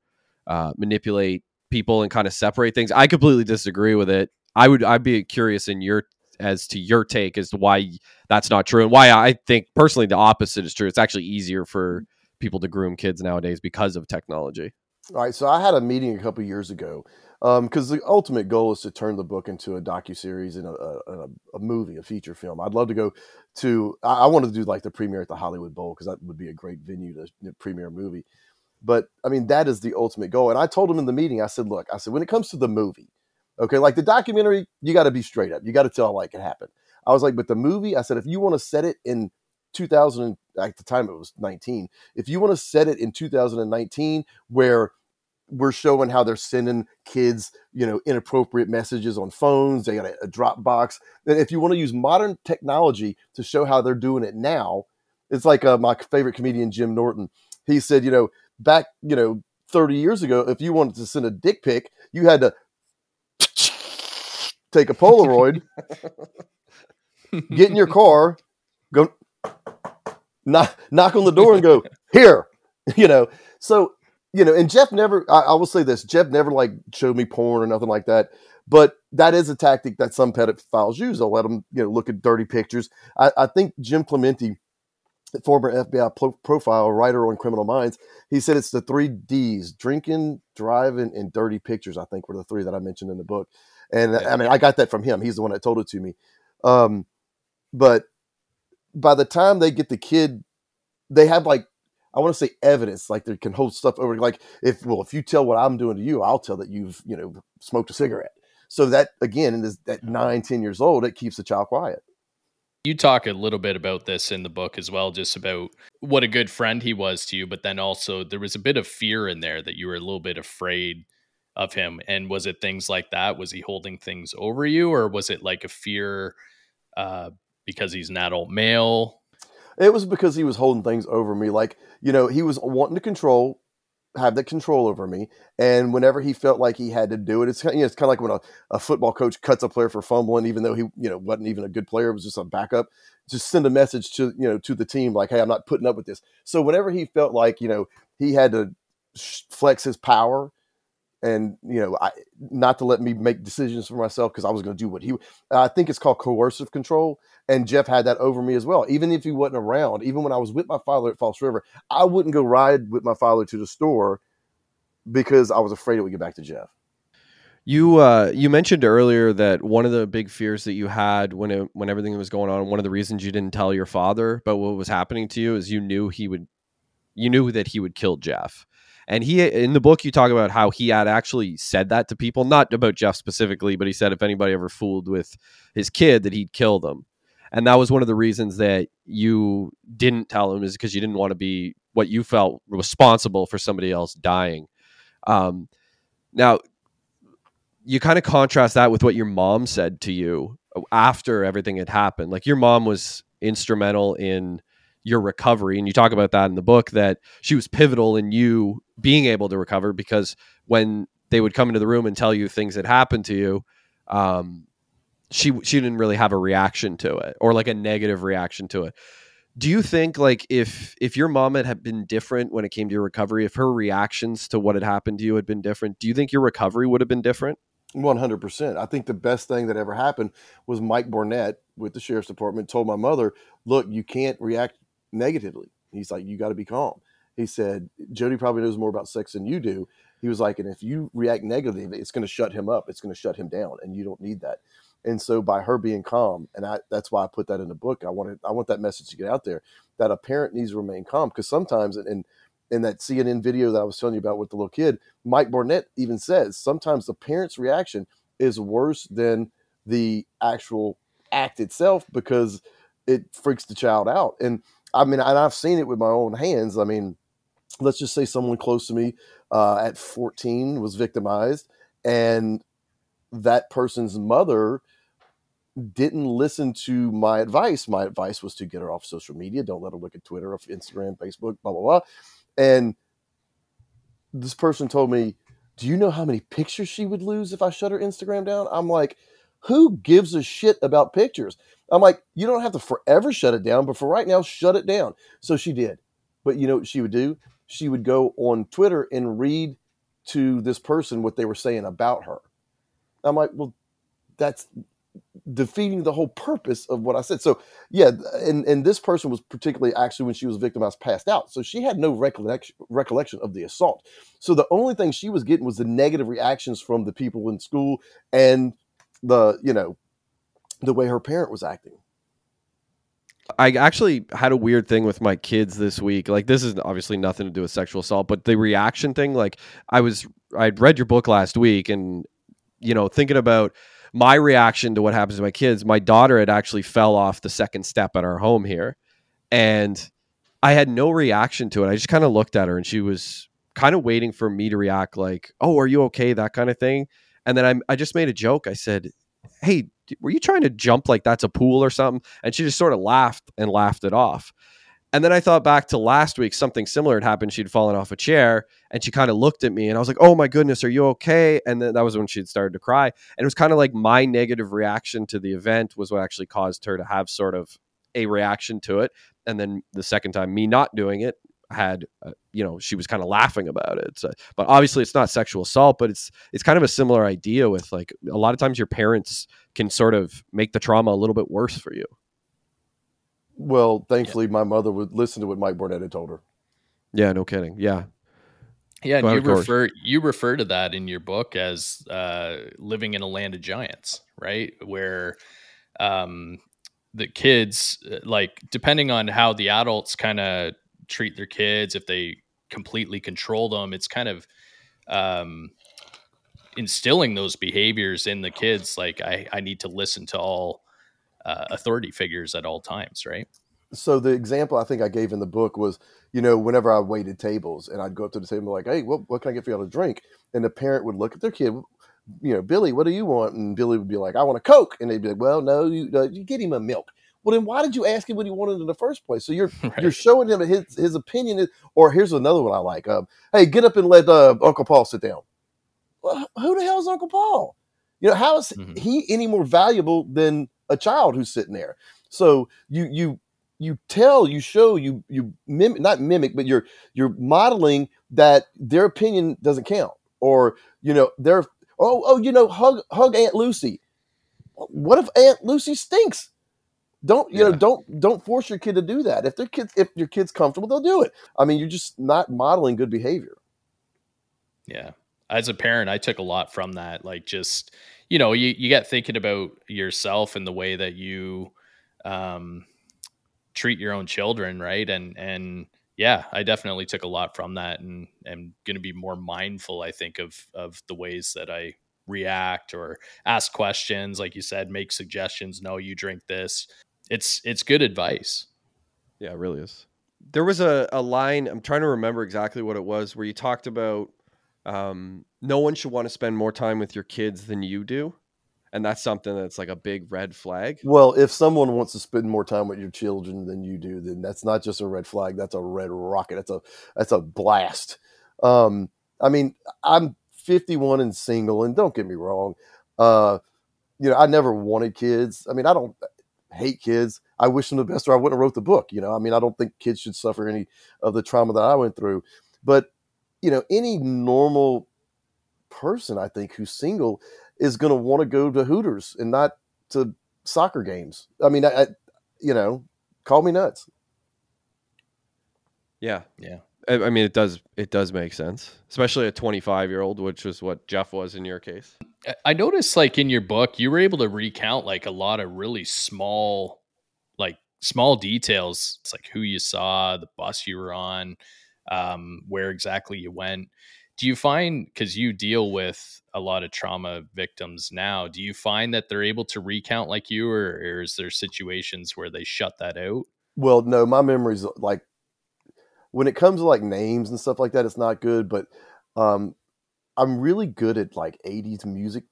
uh, manipulate people and kind of separate things. I completely disagree with it. I would I'd be curious in your as to your take as to why that's not true and why I think personally the opposite is true. It's actually easier for people to groom kids nowadays because of technology. All right, so I had a meeting a couple years ago because um, the ultimate goal is to turn the book into a docu series and a, a, a, movie, a feature film. I'd love to go to. I, I wanted to do like the premiere at the Hollywood Bowl because that would be a great venue to premiere a movie. But I mean, that is the ultimate goal. And I told him in the meeting, I said, look, I said, when it comes to the movie, okay, like the documentary, you got to be straight up. You got to tell like it happened. I was like, but the movie, I said, if you want to set it in 2000 at the time it was 19 if you want to set it in 2019 where we're showing how they're sending kids you know inappropriate messages on phones they got a, a dropbox and if you want to use modern technology to show how they're doing it now it's like uh, my favorite comedian jim norton. He said you know back you know 30 years ago if you wanted to send a dick pic you had to take a polaroid get in your car go knock knock on the door and go here you know? So you know and jeff never I, I, will say this jeff never like showed me porn or nothing like that but that is a tactic that some pedophiles use. They'll let them you know look at dirty pictures. I, I think jim clemente former fbi pro- profile writer on criminal minds he said it's the three d's drinking driving and dirty pictures i think were the three that i mentioned in the book. And yeah. i mean i got that from him. He's the one that told it to me. Um, but by the time they get the kid, they have like I want to say evidence, like they can hold stuff over. Like if well, if you tell what I'm doing to you, I'll tell that you've you know smoked a cigarette. So that again, in this at nine, ten years old, it keeps the child quiet. You talk a little bit about this in the book as well, just about what a good friend he was to you, but then also there was a bit of fear in there that you were a little bit afraid of him. And was it things like that? Was he holding things over you, or was it like a fear uh, because he's an adult male? It was because he was holding things over me. Like, you know, he was wanting to control, have that control over me. And whenever he felt like he had to do it, it's kind of, you know, it's kind of like when a, a football coach cuts a player for fumbling, even though he, you know, wasn't even a good player, it was just a backup. Just send a message to, you know, to the team like, hey, I'm not putting up with this. So whenever he felt like, you know, he had to flex his power and you know I, not to let me make decisions for myself because i was going to do what he i think it's called coercive control and jeff had that over me as well even if he wasn't around even when i was with my father at false river i wouldn't go ride with my father to the store because i was afraid it would get back to jeff you uh, you mentioned earlier that one of the big fears that you had when it, when everything was going on, one of the reasons you didn't tell your father about what was happening to you is you knew he would, you knew that he would kill Jeff. And he in the book you talk about how he had actually said that to people, not about Jeff specifically, but he said if anybody ever fooled with his kid that he'd kill them. And that was one of the reasons that you didn't tell him is because you didn't want to be what you felt responsible for somebody else dying. Um, now, you kind of contrast that with what your mom said to you after everything had happened. Like your mom was instrumental in your recovery and you talk about that in the book that she was pivotal in you being able to recover because when they would come into the room and tell you things that happened to you um, she she didn't really have a reaction to it or like a negative reaction to it. Do you think like if if your mom had been different when it came to your recovery if her reactions to what had happened to you had been different do you think your recovery would have been different? 100% i think the best thing that ever happened was mike Barnett with the sheriff's department told my mother look you can't react negatively. He's like, you got to be calm. He said, Jody probably knows more about sex than you do. He was like, and if you react negatively, it's going to shut him up. It's going to shut him down, and you don't need that. And so by her being calm, and I, that's why I put that in the book. I wanted, I want that message to get out there that a parent needs to remain calm because sometimes, and in that CNN video that I was telling you about with the little kid, Mike Barnett even says sometimes the parent's reaction is worse than the actual act itself because it freaks the child out. And I mean, and I've seen it with my own hands. I mean, let's just say someone close to me uh, at 14 was victimized, and that person's mother didn't listen to my advice. My advice was to get her off social media. Don't let her look at Twitter or Instagram, Facebook, blah, blah, blah. And this person told me, Do you know how many pictures she would lose if I shut her Instagram down? I'm like, Who gives a shit about pictures? I'm like, You don't have to forever shut it down, but for right now, shut it down. So she did. But you know what she would do? She would go on Twitter and read to this person what they were saying about her. I'm like, Well, that's defeating the whole purpose of what I said. So yeah, and and this person was particularly actually when she was victimized passed out, so she had no recollection recollection of the assault. So the only thing she was getting was the negative reactions from the people in school and the you know the way her parent was acting. I actually had a weird thing with my kids this week. Like this is obviously nothing to do with sexual assault, but the reaction thing. Like I was, I'd read your book last week, and you know, thinking about my reaction to what happens to my kids, my daughter had actually fell off the second step at our home here. And I had no reaction to it. I just kind of looked at her and she was kind of waiting for me to react like, "Oh, are you okay?" that kind of thing. And then I I just made a joke. I said, "Hey, were you trying to jump like that's a pool or something?" And she just sort of laughed and laughed it off. And then I thought back to last week, something similar had happened. She'd fallen off a chair and she kind of looked at me and I was like, oh my goodness, are you okay? And then that was when she'd started to cry. And it was kind of like my negative reaction to the event was what actually caused her to have sort of a reaction to it. And then the second time, me not doing it, had uh, you know she was kind of laughing about it so, but obviously it's not sexual assault but it's it's kind of a similar idea with like a lot of times your parents can sort of make the trauma a little bit worse for you well, thankfully, yeah. my mother would listen to what Mike Barnett had told her. Yeah, no kidding. Yeah, yeah. And you refer you refer to that in your book as uh, living in a land of giants, right? Where um, the kids, uh, like, depending on how the adults kind of treat their kids, if they completely control them, it's kind of um, instilling those behaviors in the kids. Like, I, I need to listen to all uh, authority figures at all times, right? So the example I think I gave in the book was, you know, whenever I waited tables and I'd go up to the table like, "Hey, what, what can I get for y'all to drink?" And the parent would look at their kid, you know, Billy, what do you want? And Billy would be like, "I want a Coke," and they'd be like, "Well, no, you, uh, you get him a milk." Well, then why did you ask him what he wanted in the first place? So you're right. you're showing him his his opinion. Is, or here's another one I like. Um, hey, get up and let uh, Uncle Paul sit down. Well, who the hell is Uncle Paul? You know, how is mm-hmm. he any more valuable than a child who's sitting there. So you you you tell, you show, you you mimic, not mimic, but you're you're modeling that their opinion doesn't count, or you know, they're oh oh you know, hug hug Aunt Lucy. What if Aunt Lucy stinks? Don't you yeah. know? Don't don't force your kid to do that. If their kids, if your kid's comfortable, they'll do it. I mean, you're just not modeling good behavior. Yeah, as a parent, I took a lot from that. Like just you know, you, you get thinking about yourself and the way that you um, treat your own children, right? And and yeah, I definitely took a lot from that, and am going to be more mindful. I think of of the ways that I react or ask questions, like you said, make suggestions. No, you drink this. It's it's good advice. Yeah, it really is. There was a, a line, I'm trying to remember exactly what it was, where you talked about um, no one should want to spend more time with your kids than you do and that's something that's like a big red flag well if someone wants to spend more time with your children than you do then that's not just a red flag that's a red rocket that's a that's a blast um, i mean i'm 51 and single and don't get me wrong uh, you know i never wanted kids i mean i don't hate kids i wish them the best or i wouldn't have wrote the book you know i mean i don't think kids should suffer any of the trauma that i went through but you know, any normal person, I think, who's single is going to want to go to Hooters and not to soccer games. I mean, I, I, you know, call me nuts. Yeah, yeah. I I mean, it does it does make sense, especially a 25 year old, which is what Jeff was in your case. I- I noticed like in your book, you were able to recount like a lot of really small, like small details. It's like who you saw, the bus you were on, um, where exactly you went. Do you find because you deal with a lot of trauma victims now, do you find that they're able to recount like you, or, or is there situations where they shut that out? Well, no, my memory's like when it comes to like names and stuff like that, it's not good. But um, I'm really good at like 80s music.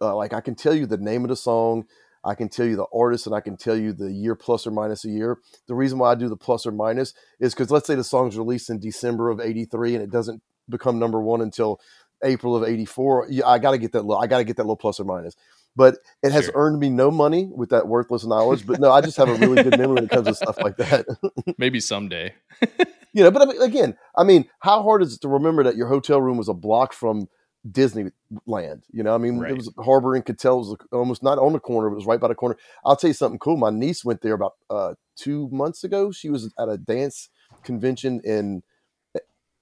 Uh, like I can tell you the name of the song, I can tell you the artist, and I can tell you the year plus or minus a year. The reason why I do the plus or minus is because let's say the song's released in December of '83 and it doesn't become number one until April of '84. Yeah, I got to get that. Little, I got to get that little plus or minus. But it has Sure. earned me no money with that worthless knowledge. But no, I just have a really good memory when it comes to stuff like that. Maybe someday. You know, but again, I mean, how hard is it to remember that your hotel room was a block from Disneyland? You know, I mean, Right. it was Harbor and Katella was almost not on the corner; it was right by the corner. I'll tell you something cool. My niece went there about uh, two months ago. She was at a dance convention in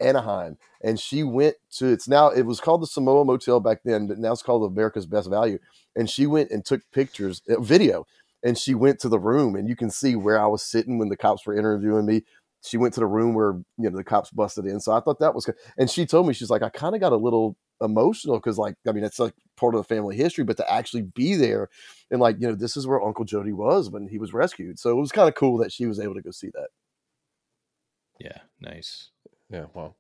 Anaheim, and she went to it's now it was called the Samoa Motel back then, but now it's called America's Best Value. And she went and took pictures, uh, video, and she went to the room, and you can see where I was sitting when the cops were interviewing me. She went to the room where you know the cops busted in, so I thought that was good. And she told me she's like, I kind of got a little emotional because, like, I mean, it's like part of the family history, but to actually be there and like, you know, this is where Uncle Jody was when he was rescued. So it was kind of cool that she was able to go see that. Yeah, nice. Yeah, well,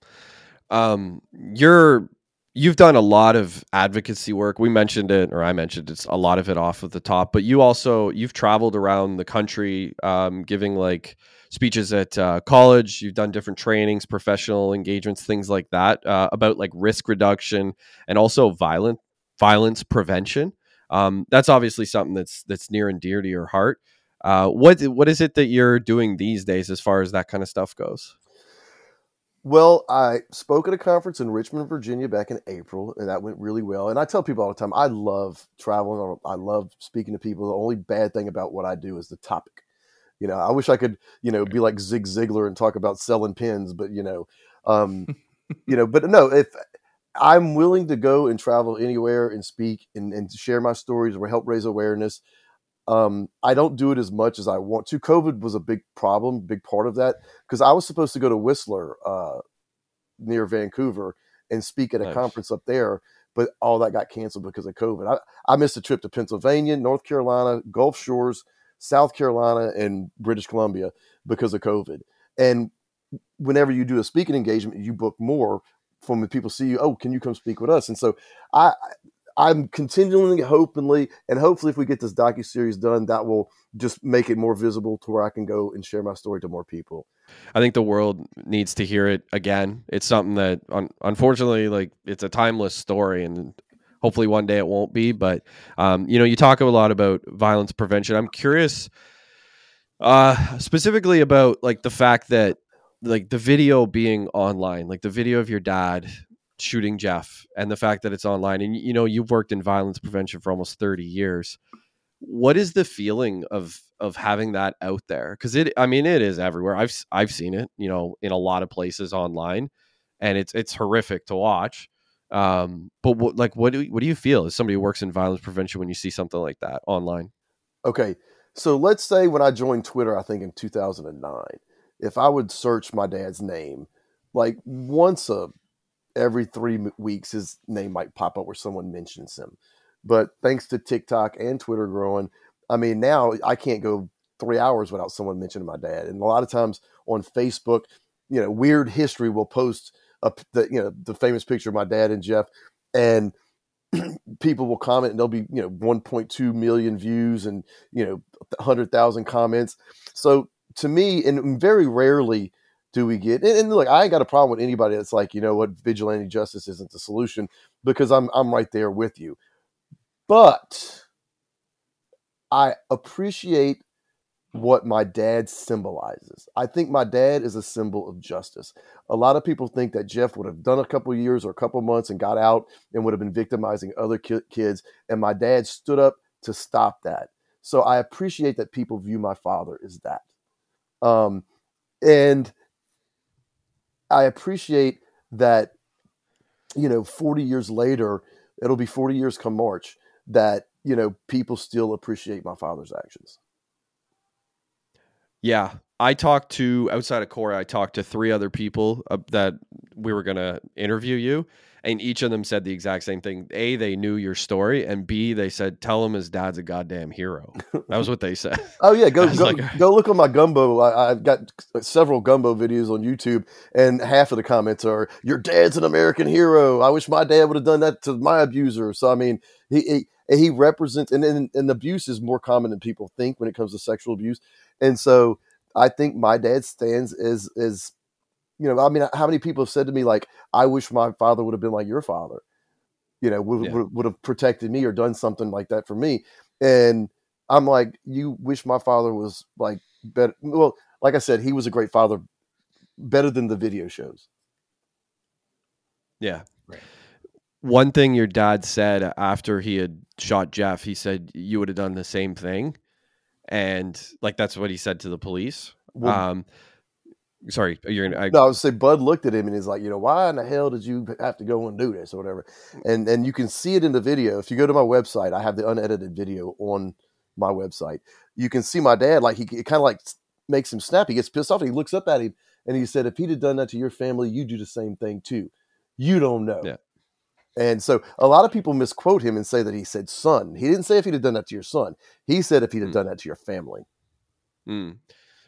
um, you're you've done a lot of advocacy work. We mentioned it, or I mentioned it's a lot of it off of the top. But you also you've traveled around the country, um, giving like speeches at uh, college. You've done different trainings, professional engagements, things like that uh, about like risk reduction and also violent violence prevention. Um, that's obviously something that's that's near and dear to your heart. Uh, what what is it that you're doing these days as far as that kind of stuff goes? Well, I spoke at a conference in Richmond, Virginia back in April, and that went really well. And I tell people all the time, I love traveling. I love speaking to people. The only bad thing about what I do is the topic. You know, I wish I could, you know, be like Zig Ziglar and talk about selling pins, but you know, um, you know, but no, if I'm willing to go and travel anywhere and speak and, and share my stories or help raise awareness. Um, I don't do it as much as I want to. COVID was a big problem, big part of that because I was supposed to go to Whistler uh, near Vancouver and speak at a Nice. conference up there, but all that got canceled because of COVID. I, I missed a trip to Pennsylvania, North Carolina, Gulf Shores, South Carolina, and British Columbia because of COVID. And whenever you do a speaking engagement, you book more from when people see you. Oh, can you come speak with us? And so I, I'm continually hopefully, and hopefully, if we get this docu series done, that will just make it more visible to where I can go and share my story to more people. I think the world needs to hear it again. It's something that, un- unfortunately, like it's a timeless story, and hopefully one day it won't be. But um, you know, you talk a lot about violence prevention. I'm curious, uh, specifically about like the fact that like the video being online, like the video of your dad shooting Jeff, and the fact that it's online, and you know, you've worked in violence prevention for almost 30 years. What is the feeling of of having that out there? Because it, I mean, it is everywhere. I've I've seen it, you know, in a lot of places online, and it's it's horrific to watch. Um, but what, like, what do you, what do you feel as somebody who works in violence prevention when you see something like that online? Okay, so let's say when I joined Twitter, I think in 2009, if I would search my dad's name, like once a every three weeks, his name might pop up where someone mentions him. But thanks to TikTok and Twitter growing, I mean, now I can't go three hours without someone mentioning my dad. And a lot of times on Facebook, you know, Weird History will post a, the you know the famous picture of my dad and Jeff, and people will comment and there'll be you know 1.2 million views and you know 100,000 comments. So to me, and very rarely do we get and, and look, I ain't got a problem with anybody that's like, you know what, vigilante justice isn't the solution because I'm I'm right there with you. But I appreciate what my dad symbolizes. I think my dad is a symbol of justice. A lot of people think that Jeff would have done a couple years or a couple months and got out and would have been victimizing other ki- kids. And my dad stood up to stop that. So I appreciate that people view my father as that. Um, and I appreciate that, you know, 40 years later, it'll be 40 years come March that, you know, people still appreciate my father's actions. Yeah. I talked to outside of Corey, I talked to three other people uh, that we were going to interview you and each of them said the exact same thing. A, they knew your story, and B, they said, "Tell him his dad's a goddamn hero." That was what they said. oh yeah, go go, like, go look on my gumbo. I, have got several gumbo videos on YouTube, and half of the comments are, "Your dad's an American hero. I wish my dad would have done that to my abuser." So I mean, he he, he represents, and, and and abuse is more common than people think when it comes to sexual abuse, and so I think my dad stands as as you know, I mean, how many people have said to me like, "I wish my father would have been like your father," you know, would, yeah. would, would have protected me or done something like that for me, and I'm like, you wish my father was like better. Well, like I said, he was a great father, better than the video shows. Yeah. Right. One thing your dad said after he had shot Jeff, he said you would have done the same thing, and like that's what he said to the police. Well, um, sorry, you're gonna. I, no, I would say Bud looked at him and he's like, you know, why in the hell did you have to go and do this or whatever? And and you can see it in the video. If you go to my website, I have the unedited video on my website. You can see my dad like he kind of like makes him snap. He gets pissed off and he looks up at him and he said, if he'd have done that to your family, you do the same thing too. You don't know. Yeah. And so a lot of people misquote him and say that he said son. He didn't say if he'd have done that to your son. He said if he'd have mm. done that to your family. Mm.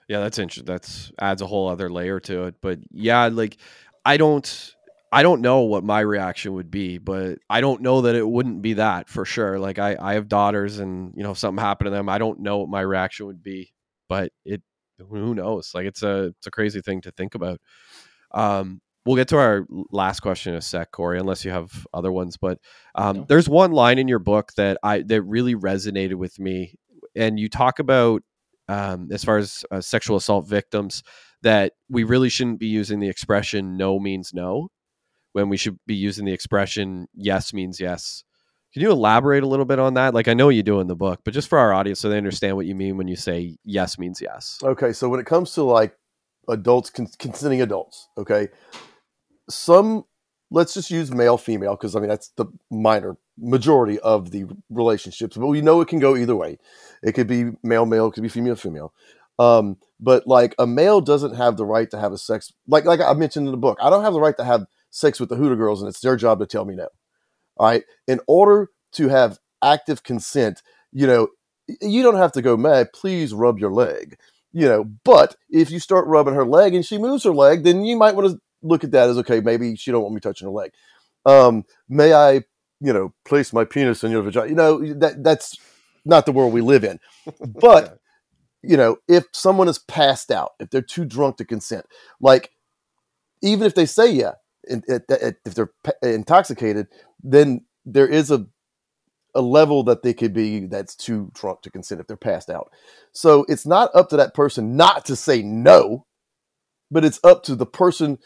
Yeah, that's interesting. That's adds a whole other layer to it. But yeah, like I don't I don't know what my reaction would be, but I don't know that it wouldn't be that for sure. Like I, I have daughters and you know, if something happened to them, I don't know what my reaction would be. But it who knows? Like it's a it's a crazy thing to think about. Um we'll get to our last question in a sec, Corey, unless you have other ones. But um, no. there's one line in your book that I that really resonated with me, and you talk about um, as far as uh, sexual assault victims that we really shouldn't be using the expression no means no when we should be using the expression yes means yes. Can you elaborate a little bit on that? Like I know you do in the book, but just for our audience so they understand what you mean when you say yes means yes. Okay, so when it comes to like adults consenting adults, okay? Some let's just use male female because I mean that's the minor majority of the relationships, but we know it can go either way. It could be male male, it could be female female. Um, but like a male doesn't have the right to have a sex like like I mentioned in the book. I don't have the right to have sex with the Hooter girls, and it's their job to tell me no. All right. In order to have active consent, you know, you don't have to go, mad. please rub your leg. You know, but if you start rubbing her leg and she moves her leg, then you might want to look at that as okay, maybe she don't want me touching her leg. Um, may I, you know, place my penis in your vagina? You know, that that's not the world we live in. But you know, if someone is passed out, if they're too drunk to consent, like even if they say yeah, if they're intoxicated, then there is a a level that they could be that's too drunk to consent if they're passed out. So it's not up to that person not to say no, but it's up to the person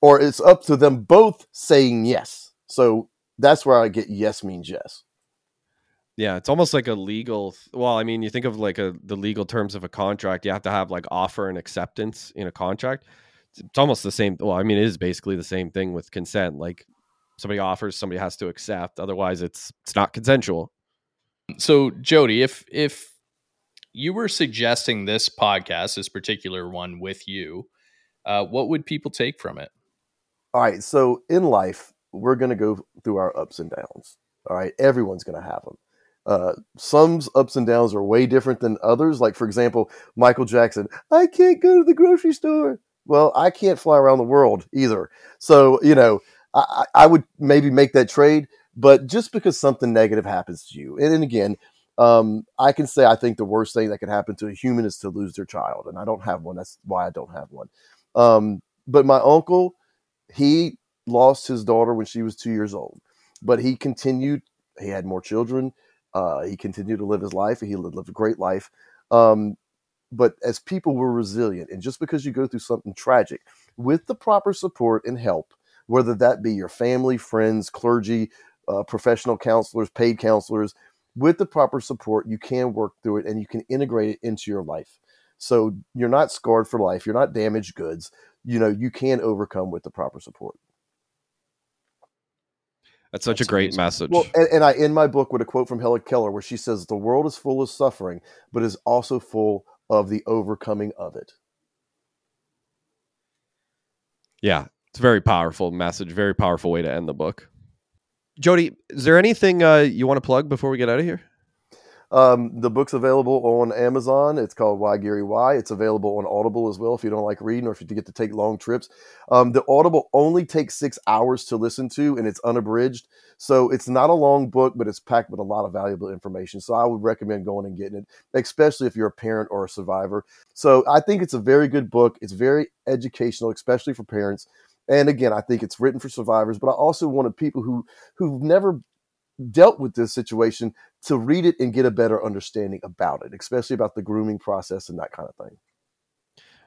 or it's up to them both saying yes. So that's where I get yes means yes. Yeah, it's almost like a legal. Well, I mean, you think of like a the legal terms of a contract. You have to have like offer and acceptance in a contract. It's, it's almost the same. Well, I mean, it is basically the same thing with consent. Like somebody offers, somebody has to accept. Otherwise, it's it's not consensual. So, Jody, if if you were suggesting this podcast, this particular one, with you, uh, what would people take from it? All right. So in life, we're going to go through our ups and downs. All right. Everyone's going to have them. Uh, some ups and downs are way different than others. Like, for example, Michael Jackson, I can't go to the grocery store. Well, I can't fly around the world either. So, you know, I, I would maybe make that trade. But just because something negative happens to you, and, and again, um, I can say I think the worst thing that could happen to a human is to lose their child. And I don't have one. That's why I don't have one. Um, but my uncle, he lost his daughter when she was two years old, but he continued. He had more children. Uh, he continued to live his life. He lived a great life. Um, but as people were resilient, and just because you go through something tragic, with the proper support and help, whether that be your family, friends, clergy, uh, professional counselors, paid counselors, with the proper support, you can work through it and you can integrate it into your life. So you're not scarred for life. You're not damaged goods you know you can overcome with the proper support. That's such That's a great amazing. message. Well, and, and I end my book with a quote from Helen Keller where she says, "The world is full of suffering, but is also full of the overcoming of it." Yeah, it's a very powerful message. Very powerful way to end the book. Jody, is there anything uh, you want to plug before we get out of here? Um, the book's available on Amazon. It's called Why Gary Why. It's available on Audible as well if you don't like reading or if you get to take long trips. Um, the Audible only takes six hours to listen to and it's unabridged. So it's not a long book, but it's packed with a lot of valuable information. So I would recommend going and getting it, especially if you're a parent or a survivor. So I think it's a very good book. It's very educational, especially for parents. And again, I think it's written for survivors, but I also wanted people who who've never dealt with this situation to read it and get a better understanding about it, especially about the grooming process and that kind of thing.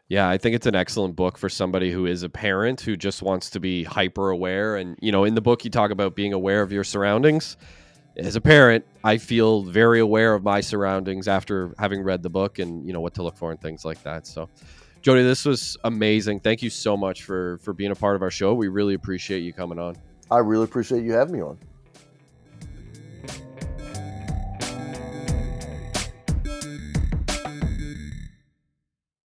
Yeah, I think it's an excellent book for somebody who is a parent who just wants to be hyper aware. And, you know, in the book, you talk about being aware of your surroundings. As a parent, I feel very aware of my surroundings after having read the book and, you know, what to look for and things like that. So, Jody, this was amazing. Thank you so much for for being a part of our show. We really appreciate you coming on. I really appreciate you having me on.